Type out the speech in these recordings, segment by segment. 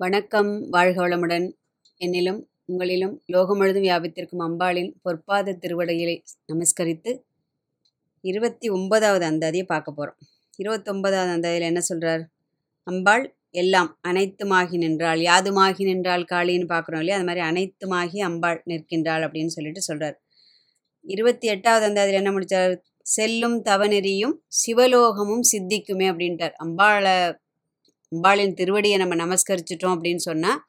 வணக்கம் வாழ்க வளமுடன். என்னிலும் உங்களிலும் லோகம் முழுதும் வியாபித்திருக்கும் அம்பாளின் பொற்பாத திருவடிகளை நமஸ்கரித்து இருபத்தி ஒன்பதாவது அந்தாதியை பார்க்க போகிறோம் இருபத்தொன்பதாவது அந்தாதியில் என்ன சொல்கிறார் அம்பாள் எல்லாம் அனைத்துமாகி நின்றாள் யாதுமாகி நின்றாள் காளின்னு பார்க்குறோம் இல்லையா? அது மாதிரி அனைத்துமாகி அம்பாள் நிற்கின்றாள் அப்படின்னு சொல்லிட்டு சொல்கிறார் இருபத்தி எட்டாவது அந்தாதியில் என்ன முடித்தார் செல்லும் தவநெறியும் சிவலோகமும் சித்திக்குமே அப்படின்ட்டார். அம்பாளை அம்பாளின் திருவடியை நம்ம நமஸ்கரிச்சிட்டோம் அப்படின்னு சொன்னால்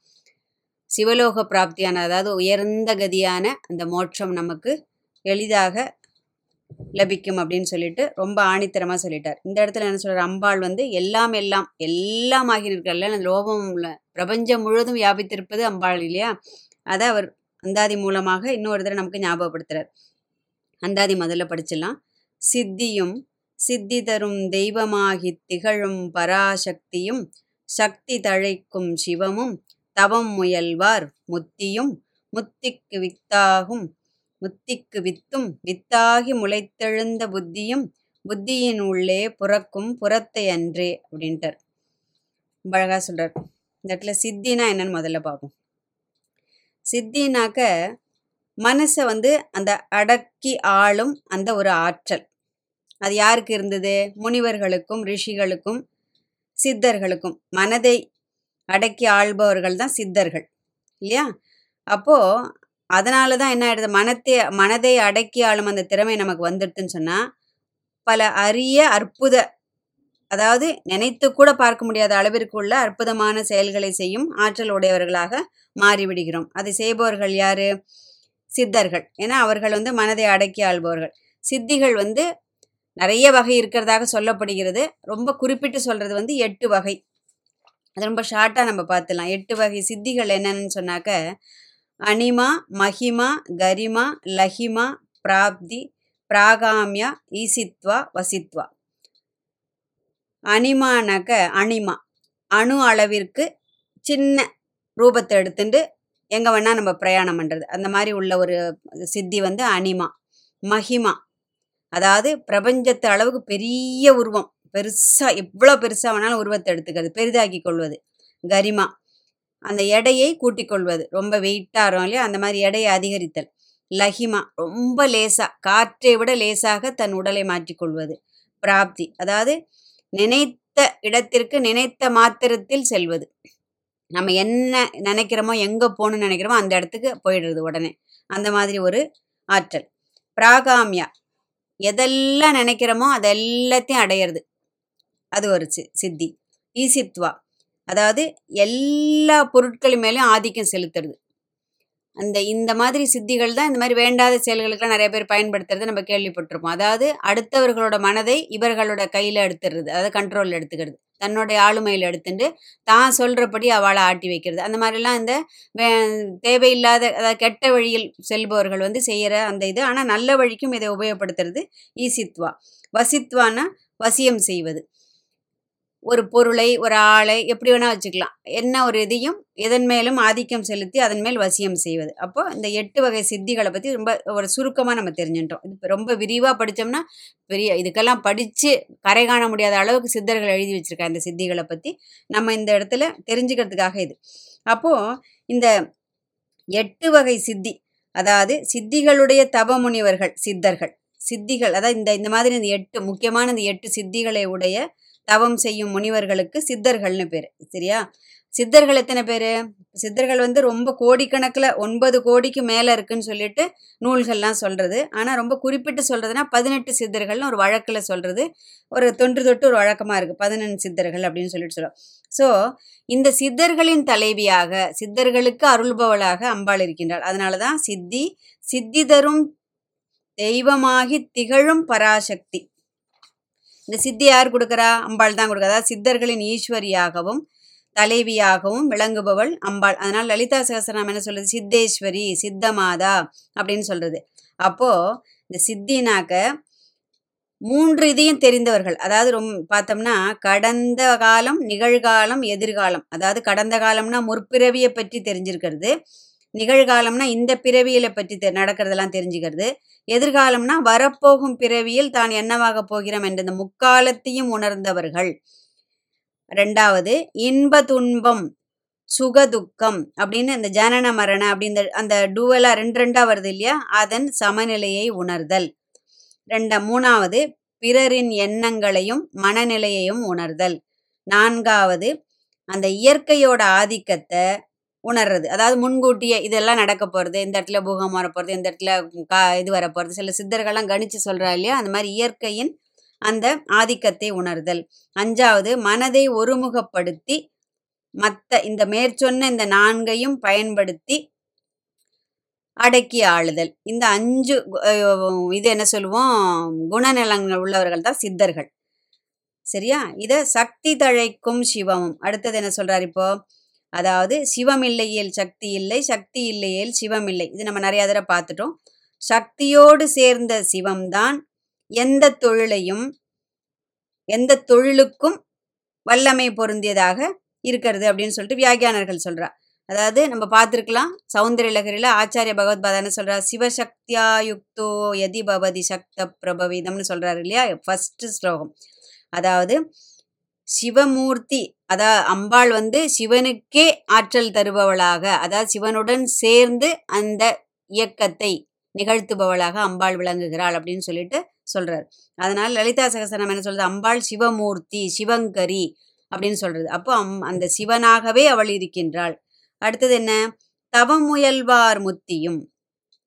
சிவலோக பிராப்தியான அதாவது உயர்ந்த கதியான அந்த மோட்சம் நமக்கு எளிதாக லபிக்கும் அப்படின்னு சொல்லிட்டு ரொம்ப ஆணித்தரமாக சொல்லிட்டார். இந்த இடத்துல என்ன சொல்கிறார் அம்பாள் வந்து எல்லாம் எல்லாம் எல்லாம் ஆகி அந்த லோபம் உள்ள பிரபஞ்சம் முழுவதும் வியாபித்திருப்பது அம்பாள் இல்லையா? அதை அவர் அந்தாதி மூலமாக இன்னொரு தடவை நமக்கு ஞாபகப்படுத்துகிறார் அந்தாதி முதல்ல படிச்சிடலாம். சித்தியும் சித்தி தரும் தெய்வமாகி திகழும் பராசக்தியும் சக்தி தழைக்கும் சிவமும் தவம் முயல்வார் முத்தியும் முத்திக்கு வித்தாகும் முத்திக்கு வித்தும் வித்தாகி முளைத்தெழுந்த புத்தியும் புத்தியின் உள்ளே புறக்கும் புறத்தை அன்றே அப்படின்ட்டார். அழகா சொல்றார். இந்த இடத்துல சித்தினா என்னன்னு முதல்ல பார்ப்போம். சித்தினாக்க மனசை வந்து அந்த அடக்கி ஆளும் அந்த ஒரு ஆற்றல். அது யாருக்கு இருந்தது? முனிவர்களுக்கும் ரிஷிகளுக்கும் சித்தர்களுக்கும். மனதை அடக்கி ஆள்பவர்கள் தான் சித்தர்கள். இல்லையா? அப்போது அதனால தான் என்ன ஆயிடுது? மனத்தை மனதை அடக்கி ஆளும் அந்த திறமை நமக்கு வந்துடுதுன்னு சொன்னால் பல அரிய அற்புத அதாவது நினைத்து கூட பார்க்க முடியாத அளவிற்கு உள்ள அற்புதமான செயல்களை செய்யும் ஆற்றல் உடையவர்களாக மாறிவிடுகிறோம். அதை செய்பவர்கள் யாரு? சித்தர்கள். ஏன்னா அவர்கள் வந்து மனதை அடக்கி ஆள்பவர்கள். சித்திகள் வந்து நிறைய வகை இருக்கிறதாக சொல்லப்படுகிறது. ரொம்ப குறிப்பிட்டு சொல்கிறது வந்து எட்டு வகை. அது ரொம்ப ஷார்ட்டாக நம்ம பார்த்துலாம். எட்டு வகை சித்திகள் என்னன்னு சொன்னாக்க அனிமா மஹிமா கரிமா லஹிமா பிராப்தி பிராகாமியா ஈசித்வா வசித்வா. அனிமானாக்க அனிமா. அணு அளவிற்கு சின்ன ரூபத்தை எடுத்துட்டு எங்கே வேணால் நம்ம பிரயாணம் பண்ணுறது அந்த மாதிரி உள்ள ஒரு சித்தி வந்து அனிமா. மஹிமா அதாவது பிரபஞ்சத்து அளவுக்கு பெரிய உருவம். பெருசாக எவ்வளோ பெருசாக வேணாலும் உருவத்தை எடுத்துக்கிறது. பெரிதாக்கி கொள்வது. கரிமா. அந்த எடையை கூட்டிக் கொள்வது. ரொம்ப இருக்கும் இல்லையா? அந்த மாதிரி எடையை அதிகரித்தல். லஹிமா ரொம்ப லேசாக காற்றை விட லேசாக தன் உடலை மாற்றிக்கொள்வது பிராப்தி. அதாவது நினைத்த இடத்திற்கு நினைத்த மாத்திரத்தில் செல்வது. நம்ம என்ன நினைக்கிறோமோ எங்கே போகணும்னு நினைக்கிறோமோ அந்த இடத்துக்கு போயிடுறது உடனே. அந்த மாதிரி ஒரு ஆற்றல். பிராகாமியா. எதெல்லாம் நினைக்கிறோமோ அது எல்லாத்தையும் அடையிறது. அது ஒரு சி சித்தி. ஈசித்வா அதாவது எல்லா பொருட்கள் மேலேயும் ஆதிக்கம் செலுத்துறது. அந்த இந்த மாதிரி சித்திகள் தான் இந்த மாதிரி வேண்டாத செயல்களுக்கெல்லாம் நிறைய பேர் பயன்படுத்துறது நம்ம கேள்விப்பட்டிருப்போம். அதாவது அடுத்தவர்களோட மனதை இவர்களோட கையில் எடுத்துடுறது. அதாவது கண்ட்ரோலில் எடுத்துக்கிறது. தன்னுடைய ஆளுமையில் எடுத்துட்டு தான் சொல்கிறபடி அவளை ஆட்டி வைக்கிறது. அந்த மாதிரிலாம் இந்த தேவையில்லாத அதாவது கெட்ட வழியில் செல்பவர்கள் வந்து செய்கிற அந்த இது. ஆனால் நல்ல வழிக்கும் இதை உபயோகப்படுத்துறது ஈசித்வா. வசித்வானா வசியம் செய்வது. ஒரு பொருளை ஒரு ஆளை எப்படி வேணால் வச்சுக்கலாம். என்ன ஒரு இதையும் எதன் மேலும் ஆதிக்கம் செலுத்தி அதன் மேல் வசியம் செய்வது. அப்போ இந்த எட்டு வகை சித்திகளை பற்றி ரொம்ப ஒரு சுருக்கமாக நம்ம தெரிஞ்சுட்டோம் இது ரொம்ப விரிவாக படித்தோம்னா பெரிய இதுக்கெல்லாம் படித்து கரை காண முடியாத அளவுக்கு சித்தர்கள் எழுதி வச்சுருக்காங்க இந்த சித்திகளை பற்றி நம்ம இந்த இடத்துல தெரிஞ்சுக்கிறதுக்காக இது. அப்போது இந்த எட்டு வகை சித்தி அதாவது சித்திகளுடைய தபமுனிவர்கள் சித்தர்கள். சித்திகள் அதாவது இந்த இந்த மாதிரி இந்த எட்டு முக்கியமான இந்த எட்டு சித்திகளை உடைய தவம் செய்யும் முனிவர்களுக்கு சித்தர்கள்னு பேர் சரியா? சித்தர்கள் எத்தனை பேர்? சித்தர்கள் வந்து ரொம்ப கோடிக்கணக்கில் ஒன்பது கோடிக்கு மேலே இருக்குன்னு சொல்லிட்டு நூல்கள்லாம் சொல்கிறது ஆனால் ரொம்ப குறிப்பிட்டு சொல்கிறதுனா பதினெட்டு சித்தர்கள்னு ஒரு வழக்கில் சொல்கிறது ஒரு தொன்று தொட்டு ஒரு வழக்கமாக இருக்குது பதினெண்டு சித்தர்கள் அப்படின்னு சொல்லிட்டு சொல்கிறோம் ஸோ இந்த சித்தர்களின் தலைவியாக சித்தர்களுக்கு அருள்பவளாக அம்பாள் இருக்கின்றாள். அதனால தான் சித்தி சித்தி தரும் தெய்வமாகி திகழும் பராசக்தி. இந்த சித்தி யார் கொடுக்குறா? அம்பாள் தான் கொடுக்குறா. அதாவது சித்தர்களின் ஈஸ்வரியாகவும் தலைவியாகவும் விளங்குபவள் அம்பாள். அதனால் லலிதா சகசரநாமம் என்ன சொல்றது? சித்தேஸ்வரி சித்தமாதா அப்படின்னு சொல்றது. அப்போ இந்த சித்தினாக்க மூன்று இதையும் தெரிந்தவர்கள். அதாவது ரொம்ப பார்த்தோம்னா கடந்த காலம் நிகழ்காலம் எதிர்காலம். அதாவது கடந்த காலம்னா முற்பிறவியை பற்றி தெரிஞ்சிருக்கிறது. நிகழ்காலம்னா இந்த பிறவியலை பற்றி தெ நடக்கிறதெல்லாம் தெரிஞ்சுக்கிறது. எதிர்காலம்னா வரப்போகும் பிறவியில் தான் என்னவாக போகிறோம் என்ற இந்த முக்காலத்தையும் உணர்ந்தவர்கள். ரெண்டாவது இன்ப துன்பம் சுகதுக்கம் அப்படின்னு இந்த ஜனன மரண அப்படின்ற அந்த டூவலா ரெண்டு ரெண்டா வருது இல்லையா? அதன் சமநிலையை உணர்தல். ரெண்ட மூணாவது பிறரின் எண்ணங்களையும் மனநிலையையும் உணர்தல். நான்காவது அந்த இயற்கையோட ஆதிக்கத்தை உணர்றது. அதாவது முன்கூட்டியே இதெல்லாம் நடக்க போகிறது இந்த இடத்துல பூகம்பம் வரப்போகிறது இந்த இடத்துல கா இது வரப்போகிறது சில சித்தர்கள்லாம் கணிச்சு சொல்கிறா இல்லையா? அந்த மாதிரி இயற்கையின் அந்த ஆதிக்கத்தை உணர்தல். அஞ்சாவது மனதை ஒருமுகப்படுத்தி மற்ற இந்த மேற்சொன்ன இந்த நான்கையும் பயன்படுத்தி அடக்கி ஆளுதல். இந்த அஞ்சு இது என்ன சொல்லுவோம்? குணநலங்கள் உள்ளவர்கள் தான் சித்தர்கள். சரியா? இதை சக்தி தழைக்கும் சிவமும். அடுத்தது என்ன சொல்றாரு இப்போ? அதாவது சிவம் இல்லையேல் சக்தி இல்லை சக்தி இல்லையேல் சிவம் இல்லை. இது நம்ம நிறைய தடவை பார்த்துட்டோம். சக்தியோடு சேர்ந்த சிவம்தான் எந்த தொழிலையும் எந்த தொழிலுக்கும் வல்லமை பொருந்தியதாக இருக்கிறது அப்படின்னு சொல்லிட்டு வியாகியானர்கள் சொல்றா அதாவது நம்ம பார்த்துருக்கலாம் சௌந்தரிய லகரியில் ஆச்சாரிய பகவத்பாதா என்ன சொல்றா சிவசக்தியா யுக்தோ எதி பவதி சக்த பிரபவிதம்னு சொல்றாரு இல்லையா? ஃபர்ஸ்ட் ஸ்லோகம். அதாவது சிவமூர்த்தி அதாவது அம்பாள் வந்து சிவனுக்கே ஆற்றல் தருபவளாக. அதாவது சிவனுடன் சேர்ந்து அந்த இயக்கத்தை நிகழ்த்துபவளாக அம்பாள் விளங்குகிறாள் அப்படின்னு சொல்லிட்டு சொல்றார். அதனால லலிதா சகசனம் என்ன சொல்றது? அம்பாள் சிவமூர்த்தி சிவங்கரி அப்படின்னு சொல்றது. அப்போ அம் அந்த சிவனாகவே அவள் இருக்கின்றாள். அடுத்தது என்ன? தவமுயல்வார் முத்தியும்.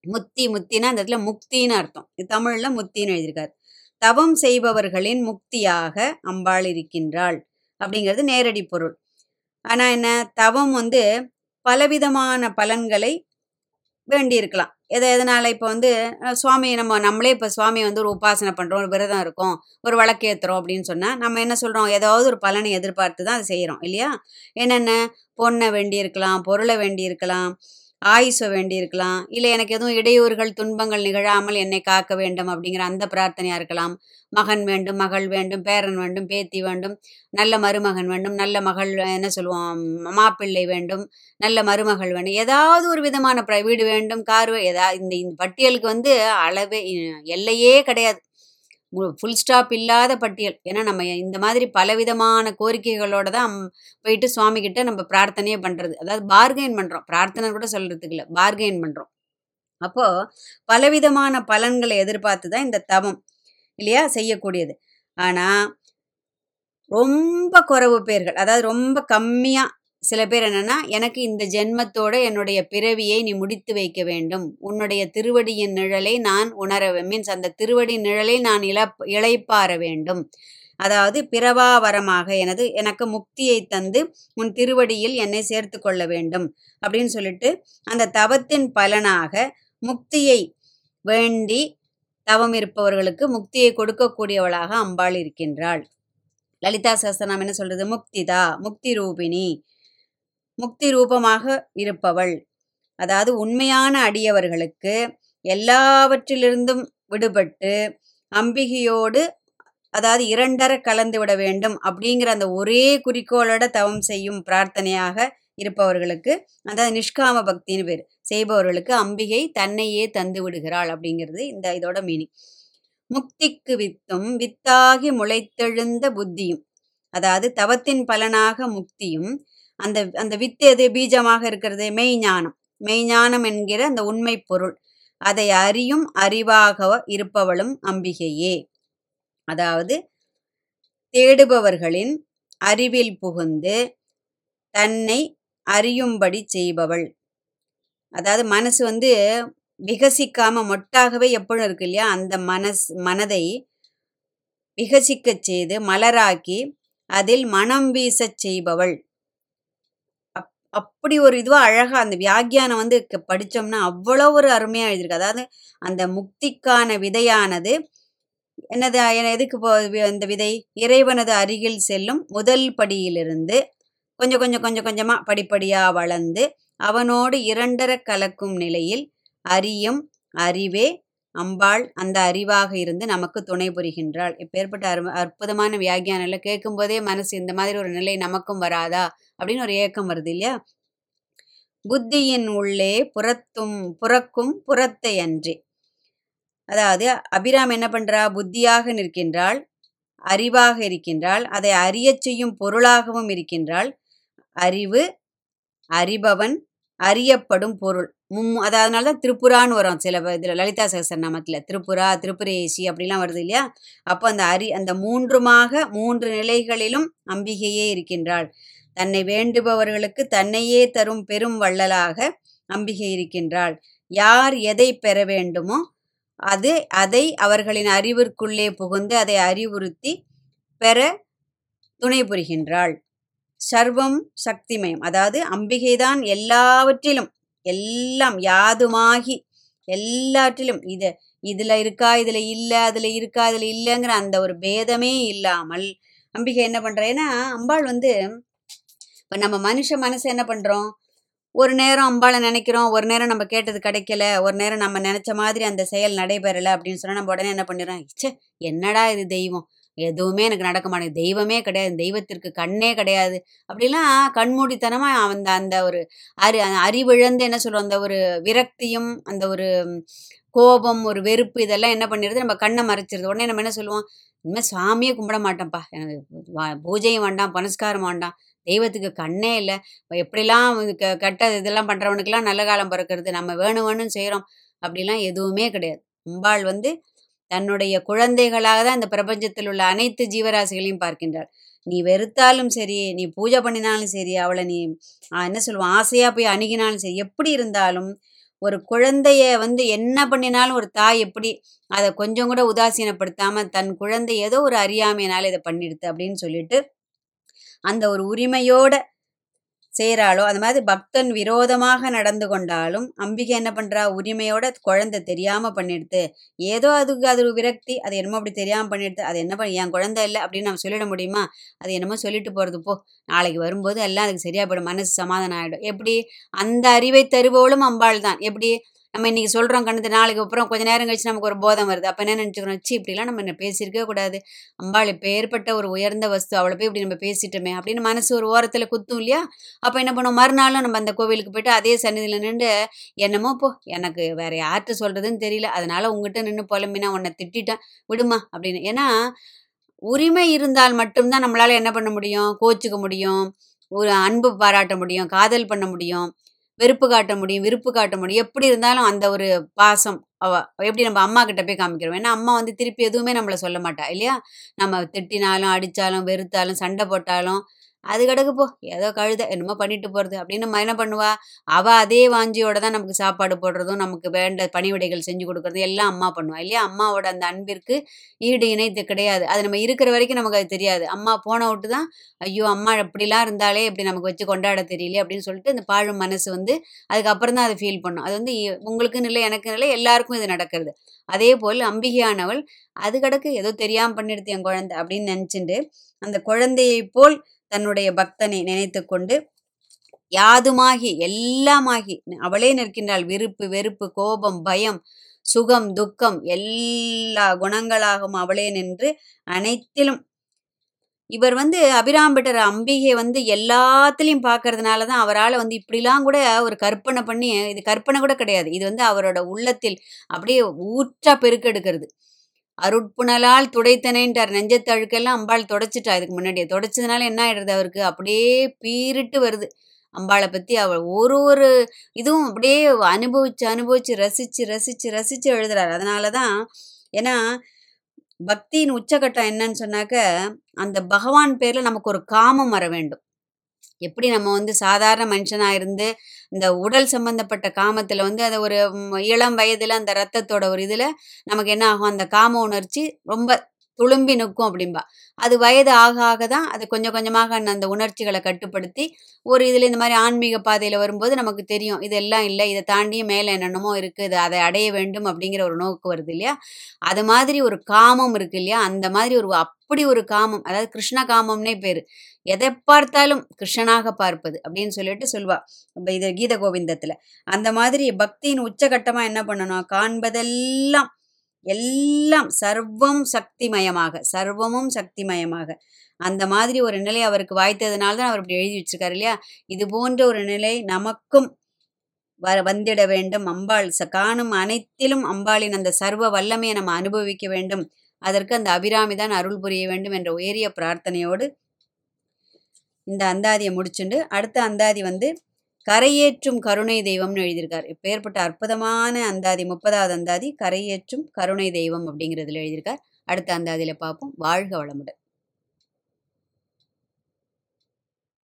முத்தி முத்தினா அந்த இடத்துல முக்தின்னு அர்த்தம். தமிழ்ல முத்தின்னு எழுதியிருக்காரு. தவம் செய்பவர்களின் முக்தியாக அம்பாள் இருக்கின்றாள். அப்படிங்கிறது நேரடி பொருள். ஆனால் என்ன? தவம் வந்து பலவிதமான பலன்களை வேண்டியிருக்கலாம். எதை எதனால் இப்போ வந்து சுவாமியை நம்ம நம்மளே இப்போ சுவாமியை வந்து ஒரு உபாசனை பண்ணுறோம் ஒரு விரதம் இருக்கோம் ஒரு வழக்கேற்றுறோம் அப்படின்னு சொன்னால் நம்ம என்ன சொல்கிறோம் ஏதாவது ஒரு பலனை எதிர்பார்த்து தான் அதை செய்கிறோம் இல்லையா? என்னென்ன? பொண்ணை வேண்டியிருக்கலாம் பொருளை வேண்டியிருக்கலாம் ஆயுச வேண்டியிருக்கலாம் இல்லை எனக்கு எதுவும் இடையூறுகள் துன்பங்கள் நிகழாமல் என்னை காக்க வேண்டும் அப்படிங்கிற அந்த பிரார்த்தனையாக இருக்கலாம். மகன் வேண்டும் மகள் வேண்டும் பேரன் வேண்டும் பேத்தி வேண்டும் நல்ல மருமகன் வேண்டும் நல்ல மகள் என்ன சொல்லுவோம் மாப்பிள்ளை வேண்டும் நல்ல மருமகள் வேண்டும் ஏதாவது ஒரு விதமான வீடு வேண்டும் கார் ஏதா இந்த இந்த பட்டியலுக்கு வந்து அளவே எல்லையே கிடையாது. ஃபுல் ஸ்டாப் இல்லாத பட்டியல். ஏன்னா நம்ம இந்த மாதிரி பலவிதமான கோரிக்கைகளோட தான் போயிட்டு சுவாமி கிட்ட நம்ம பிரார்த்தனையே பண்ணுறது அதாவது பார்கெயின் பண்ணுறோம் பிரார்த்தனை கூட சொல்கிறதுக்கு இல்லை. பார்கெயின் பண்ணுறோம் அப்போது பலவிதமான பலன்களை எதிர்பார்த்து தான் இந்த தவம் இல்லையா செய்யக்கூடியது. ஆனால் ரொம்ப குறைவு பேர்கள் அதாவது ரொம்ப கம்மியாக சில பேர் என்னன்னா எனக்கு இந்த ஜென்மத்தோட என்னுடைய பிறவியை நீ முடித்து வைக்க வேண்டும். உன்னுடைய திருவடியின் நிழலை நான் உணர மீன்ஸ் அந்த திருவடி நிழலை நான் இழப் இழைப்பார வேண்டும். அதாவது பிறவாவரமாக எனது எனக்கு முக்தியை தந்து உன் திருவடியில் என்னை சேர்த்து கொள்ள வேண்டும் அப்படின்னு சொல்லிட்டு அந்த தவத்தின் பலனாக முக்தியை வேண்டி தவம் இருப்பவர்களுக்கு முக்தியை கொடுக்கக்கூடியவளாக அம்பாள் இருக்கின்றாள். லலிதா சஹஸ்ரநாமம் என்ன சொல்றது? முக்திதா முக்தி ரூபிணி. முக்தி ரூபமாக இருப்பவள். அதாவது உண்மையான அடியவர்களுக்கு எல்லாவற்றிலிருந்தும் விடுபட்டு அம்பிகையோடு அதாவது இரண்டர கலந்து விட வேண்டும் அப்படிங்கிற அந்த ஒரே குறிக்கோளோட தவம் செய்யும் பிரார்த்தனையாக இருப்பவர்களுக்கு அதாவது நிஷ்காம பக்தின்னு பேர் செய்பவர்களுக்கு அம்பிகை தன்னையே தந்து விடுகிறாள் அப்படிங்கிறது இந்த இதோட மீனிங் முக்திக்கு வித்தும் வித்தாகி முளைத்தெழுந்த புத்தியும் அதாவது தவத்தின் பலனாக முக்தியும் அந்த அந்த வித்து எது? பீஜமாக இருக்கிறது. மெய்ஞானம் மெய்ஞானம் என்கிற அந்த உண்மை பொருள். அதை அறியும் அறிவாக இருப்பவளும் அம்பிகையே. அதாவது தேடுபவர்களின் அறிவில் புகுந்து தன்னை அறியும்படி செய்பவள். அதாவது மனசு வந்து விகசிக்காம மொட்டாகவே எப்பொழுதும் இருக்கு இல்லையா? அந்த மனஸ் மனதை விகசிக்கச் செய்து மலராக்கி அதில் மனம் வீசச் செய்பவள். அப்படி ஒரு இதுவாக அழகாக அந்த வியாக்கியானம் வந்து படித்தோம்னா அவ்வளோ ஒரு அருமையாக எழுதியிருக்கு. அதாவது அந்த முக்திக்கான விதையானது என்னது எதுக்கு போ இந்த விதை? இறைவனது அருகில் செல்லும் முதல் படியிலிருந்து கொஞ்சம் கொஞ்சம் கொஞ்சம் கொஞ்சமாக படிப்படியாக வளர்ந்து அவனோடு இரண்டர கலக்கும் நிலையில் அறியும் அறிவே அம்பாள் அந்த அறிவாக இருந்து நமக்கு துணை புரிகின்றாள். இப்பேற்பட்ட அரு அற்புதமான வியாகியானில் கேட்கும்போதே மனசு இந்த மாதிரி ஒரு நிலை நமக்கும் வராதா? அப்படின்னு ஒரு ஏக்கம் வருது இல்லையா? புத்தியின் உள்ளே புறத்தும் புறக்கும் புறத்தை அன்றி. அதாவது அபிராம் என்ன பண்றா? புத்தியாக நிற்கின்றாள் அறிவாக இருக்கின்றாள் அதை அறியச் செய்யும் பொருளாகவும் இருக்கின்றாள். அறிவு அறிபவன் அறியப்படும் பொருள். மும் அதனால தான் திரிபுரான்னு வரும். சில இதில் லலிதா சகசரநாமத்தில் திரிபுரா திரிபுரேசி அப்படிலாம் வருது இல்லையா? அப்போ அந்த அரி அந்த மூன்றுமாக மூன்று நிலைகளிலும் அம்பிகையே இருக்கின்றாள். தன்னை வேண்டுபவர்களுக்கு தன்னையே தரும் பெரும் வள்ளலாக அம்பிகை இருக்கின்றாள். யார் எதை பெற வேண்டுமோ அது அதை அவர்களின் அறிவிற்குள்ளே புகுந்து அதை அறிவுறுத்தி பெற துணை புரிகின்றாள். சர்வம் சக்திமயம். அதாவது அம்பிகைதான் எல்லாவற்றிலும் எல்லாம் யாதுமாகி எல்லாற்றிலும். இது இதுல இருக்கா இதுல இல்ல அதுல இருக்கா இதுல இல்லைங்கிற அந்த ஒரு பேதமே இல்லாமல் அம்பிகை என்ன பண்றா? ஏன்னா அம்பாள் வந்து இப்ப நம்ம மனுஷ மனசு என்ன பண்றோம்? ஒரு நேரம் அம்பாளை நினைக்கிறோம் ஒரு நேரம் நம்ம கேட்டது கிடைக்கல ஒரு நேரம் நம்ம நினைச்ச மாதிரி அந்த செயல் நடைபெறல அப்படின்னு சொன்னா நம்ம உடனே என்ன பண்ணிடுறோம்? ச்சே என்னடா இது தெய்வம்? எதுவுமே எனக்கு நடக்க மாட்டேங்குது. தெய்வமே கிடையாது. தெய்வத்திற்கு கண்ணே கிடையாது. அப்படிலாம் கண்மூடித்தனமாக அந்த அந்த ஒரு அறி அறிவிழந்து என்ன சொல்லுவோம்? அந்த ஒரு விரக்தியும் அந்த ஒரு கோபம் ஒரு வெறுப்பு இதெல்லாம் என்ன பண்ணிடுது? நம்ம கண்ணை மறைச்சிருது. உடனே நம்ம என்ன சொல்லுவோம்? இனிமேல் சாமியே கும்பிட மாட்டேன்ப்பா. எனக்கு வா- பூஜையும் வேண்டாம் பனஸ்காரம் வேண்டாம். தெய்வத்துக்கு கண்ணே இல்லை. எப்படிலாம் க கெட்ட இதெல்லாம் பண்ணுறவனுக்கெல்லாம் நல்ல காலம் பிறக்கிறது? நம்ம வேணும் வேணும்னு செய்கிறோம். அப்படிலாம் எதுவுமே கிடையாது. அம்பாள் வந்து தன்னுடைய குழந்தைகளாக தான் இந்த பிரபஞ்சத்தில் உள்ள அனைத்து ஜீவராசிகளையும் பார்க்கின்றாள் நீ வெறுத்தாலும் சரி நீ பூஜை பண்ணினாலும் சரி அவளை நீ என்ன சொல்லுவோம் ஆசையாக போய் அணுகினாலும் சரி எப்படி இருந்தாலும் ஒரு குழந்தைய வந்து என்ன பண்ணினாலும் ஒரு தாய் எப்படி அதை கொஞ்சம் கூட உதாசீனப்படுத்தாம தன் குழந்தை ஏதோ ஒரு அறியாமையினால இதை பண்ணிடுது அப்படின்னு சொல்லிட்டு அந்த ஒரு உரிமையோட செய்கிறாளோ அந்த மாதிரி பக்தன் விரோதமாக நடந்து கொண்டாலும் அம்பிகை என்ன பண்ணுறா உரிமையோட குழந்தை தெரியாமல் பண்ணிடுது ஏதோ அதுக்கு அது ஒரு விரக்தி. அது என்னமோ அப்படி தெரியாமல் பண்ணிடுது அது என்ன பண்ண? என் குழந்தை இல்லை அப்படின்னு நம்ம சொல்லிட முடியுமா? அது என்னமோ சொல்லிட்டு போகிறது போ. நாளைக்கு வரும்போது எல்லாம் அதுக்கு சரியாக போயிடும். மனசு சமாதானம் ஆகிடும் எப்படி? அந்த அறிவை தருபவளும் அம்பாள் தான். எப்படி? நம்ம இன்னைக்கு சொல்கிறோம் கண்ணு நாளைக்கு அப்புறம் கொஞ்ச நேரம் கழிச்சு நமக்கு ஒரு போதம் வருது. அப்போ என்ன நினைச்சுக்கிறோம் சி இப்படிலாம் நம்ம என்ன பேசியிருக்கவே கூடாது. அம்பாள் இப்பேற்பட்ட ஒரு உயர்ந்த வஸ்து அவளை போய் இப்படி நம்ம பேசிட்டோமே அப்படின்னு மனசு ஒரு ஓரத்தில் குத்தும் இல்லையா? அப்போ என்ன பண்ணுவோம்? மறுநாளும் நம்ம அந்த கோவிலுக்கு போயிட்டு அதே சன்னதியில் நின்று என்னமோ போ எனக்கு வேற யார்கிட்ட சொல்கிறதுன்னு தெரியல. அதனால உங்ககிட்ட நின்று புலம்பினா உன்னை திட்டிட்டேன். விடுமா? அப்படின்னு. ஏன்னா உரிமை இருந்தால் மட்டும்தான் நம்மளால என்ன பண்ண முடியும்? கோச்சிக்க முடியும். ஒரு அன்பு பாராட்ட முடியும். காதல் பண்ண முடியும். வெறுப்பு காட்ட முடியும் விருப்பு காட்ட முடியும். எப்படி இருந்தாலும் அந்த ஒரு பாசம் அவ எப்படி நம்ம அம்மா கிட்ட போய் காமிக்கிறோம். ஏன்னா அம்மா வந்து திருப்பி எதுவுமே நம்மளை சொல்ல மாட்டா இல்லையா? நம்ம திட்டினாலும் அடித்தாலும் வெறுத்தாலும் சண்டை போட்டாலும் அது கிடக்கு போ. ஏதோ கழுத என்னமோ பண்ணிட்டு போறது. அப்படின்னு நம்ம என்ன பண்ணுவா? அவ அதே வாஞ்சியோட தான் நமக்கு சாப்பாடு போடுறதும் நமக்கு வேண்ட பணிவிடைகள் செஞ்சு கொடுக்கறதும் எல்லாம் அம்மா பண்ணுவா இல்லையா? அம்மாவோட அந்த அன்பிற்கு ஈடு இணைத்து கிடையாது. அது நம்ம இருக்கிற வரைக்கும் நமக்கு அது தெரியாது. அம்மா போன விட்டு தான் ஐயோ அம்மா இப்படிலாம் இருந்தாலே இப்படி நமக்கு வச்சு கொண்டாட தெரியல அப்படின்னு சொல்லிட்டு இந்த பாழும் மனசு வந்து அதுக்கப்புறம் தான் அதை ஃபீல் பண்ணும். அது வந்து உங்களுக்குன்னு இல்லை எனக்குன்னு இல்லை எல்லாருக்கும் இது நடக்கிறது. அதே போல் அம்பிகையானவள் அது கிடக்கு ஏதோ தெரியாமல் பண்ணிடுது என் குழந்தை அப்படின்னு நினச்சிட்டு அந்த குழந்தையை போல் தன்னுடைய பக்தனை நினைத்து கொண்டு யாதுமாகி எல்லாமாகி அவளே நிற்கின்றாள். விருப்பு வெறுப்பு கோபம் பயம் சுகம் துக்கம் எல்லா குணங்களாகவும் அவளே நின்று அனைத்திலும் இவர் வந்து அபிராம்பட்டர் அம்பிகை வந்து எல்லாத்துலேயும் பார்க்கறதுனால தான் அவரால் வந்து இப்படிலாம் கூட ஒரு கற்பனை பண்ணி இது கற்பனை கூட கிடையாது. இது வந்து அவரோட உள்ளத்தில் அப்படியே ஊற்றா பெருக்கெடுக்கிறது அருட்புணலால் துடைத்தனேன்ட்டார். நெஞ்சத்தழுக்கெல்லாம் அம்பாள் தொடச்சிட்டா. இதுக்கு முன்னாடியே. தொடச்சதுனால என்ன ஆயிடுறது அவருக்கு? அப்படியே பீரிட்டு வருது. அம்பாளை பற்றி அவள் ஒரு ஒரு இதுவும் அப்படியே அனுபவிச்சு அனுபவிச்சு ரசிச்சு ரசிச்சு ரசிச்சு எழுதுறாரு. அதனால தான் ஏன்னா பக்தியின் உச்சகட்டம் என்னன்னு சொன்னாக்க அந்த பகவான் பேர்ல நமக்கு ஒரு காமம் வர வேண்டும். எப்படி நம்ம வந்து சாதாரண மனுஷனாக இருந்து இந்த உடல் சம்பந்தப்பட்ட காமத்தில் வந்து அதை ஒரு இளம் வயதில் அந்த ரத்தத்தோட ஒரு இதில் நமக்கு என்ன ஆகும்? அந்த காம உணர்ச்சி ரொம்ப துளும்பி நிற்கும் அப்படிம்பா. அது வயது ஆக ஆக தான் அது கொஞ்சம் கொஞ்சமாக அந்த- அந்த உணர்ச்சிகளை கட்டுப்படுத்தி ஒரு இதில் இந்த மாதிரி ஆன்மீக பாதையில் வரும்போது நமக்கு தெரியும் இதெல்லாம் இல்லை இதை தாண்டியும் மேலே என்னென்னமோ இருக்குது இது அதை அடைய வேண்டும் அப்படிங்கிற ஒரு நோக்கு வருது இல்லையா? அது மாதிரி ஒரு காமம் இருக்கு இல்லையா? அந்த மாதிரி ஒரு அப்படி ஒரு காமம் அதாவது கிருஷ்ண காமம்னே பேர். எதை பார்த்தாலும் கிருஷ்ணனாக பார்ப்பது அப்படின்னு சொல்லிட்டு சொல்வா இது கீத கோவிந்தத்தில். அந்த மாதிரி பக்தியின் உச்சகட்டமாக என்ன பண்ணணும்? காண்பதெல்லாம் எல்லாம் சர்வம் சக்திமயமாக சர்வமும் சக்திமயமாக. அந்த மாதிரி ஒரு நிலை அவருக்கு வாய்த்ததுனால தான் அவர் இப்படி எழுதி வச்சிருக்காரு இல்லையா? இது போன்ற ஒரு நிலை நமக்கும் வர வந்திட வேண்டும். அம்பாள் ச காணும் அனைத்திலும் அம்பாளின் அந்த சர்வ வல்லமையை நம்ம அனுபவிக்க வேண்டும். அதற்கு அந்த அபிராமி தான் அருள் புரிய வேண்டும் என்ற உயரிய பிரார்த்தனையோடு இந்த அந்தாதியை முடிச்சுண்டு அடுத்த அந்தாதி வந்து கரையேற்றும் கருணை தெய்வம்னு எழுதியிருக்கார். இப்பேற்பட்ட அற்புதமான அந்தாதி முப்பதாவது அந்தாதி கரையேற்றும் கருணை தெய்வம் அப்படிங்கிறதுல எழுதியிருக்கார். அடுத்த அந்தாதியில் பார்ப்போம். வாழ்க வளமுடன்.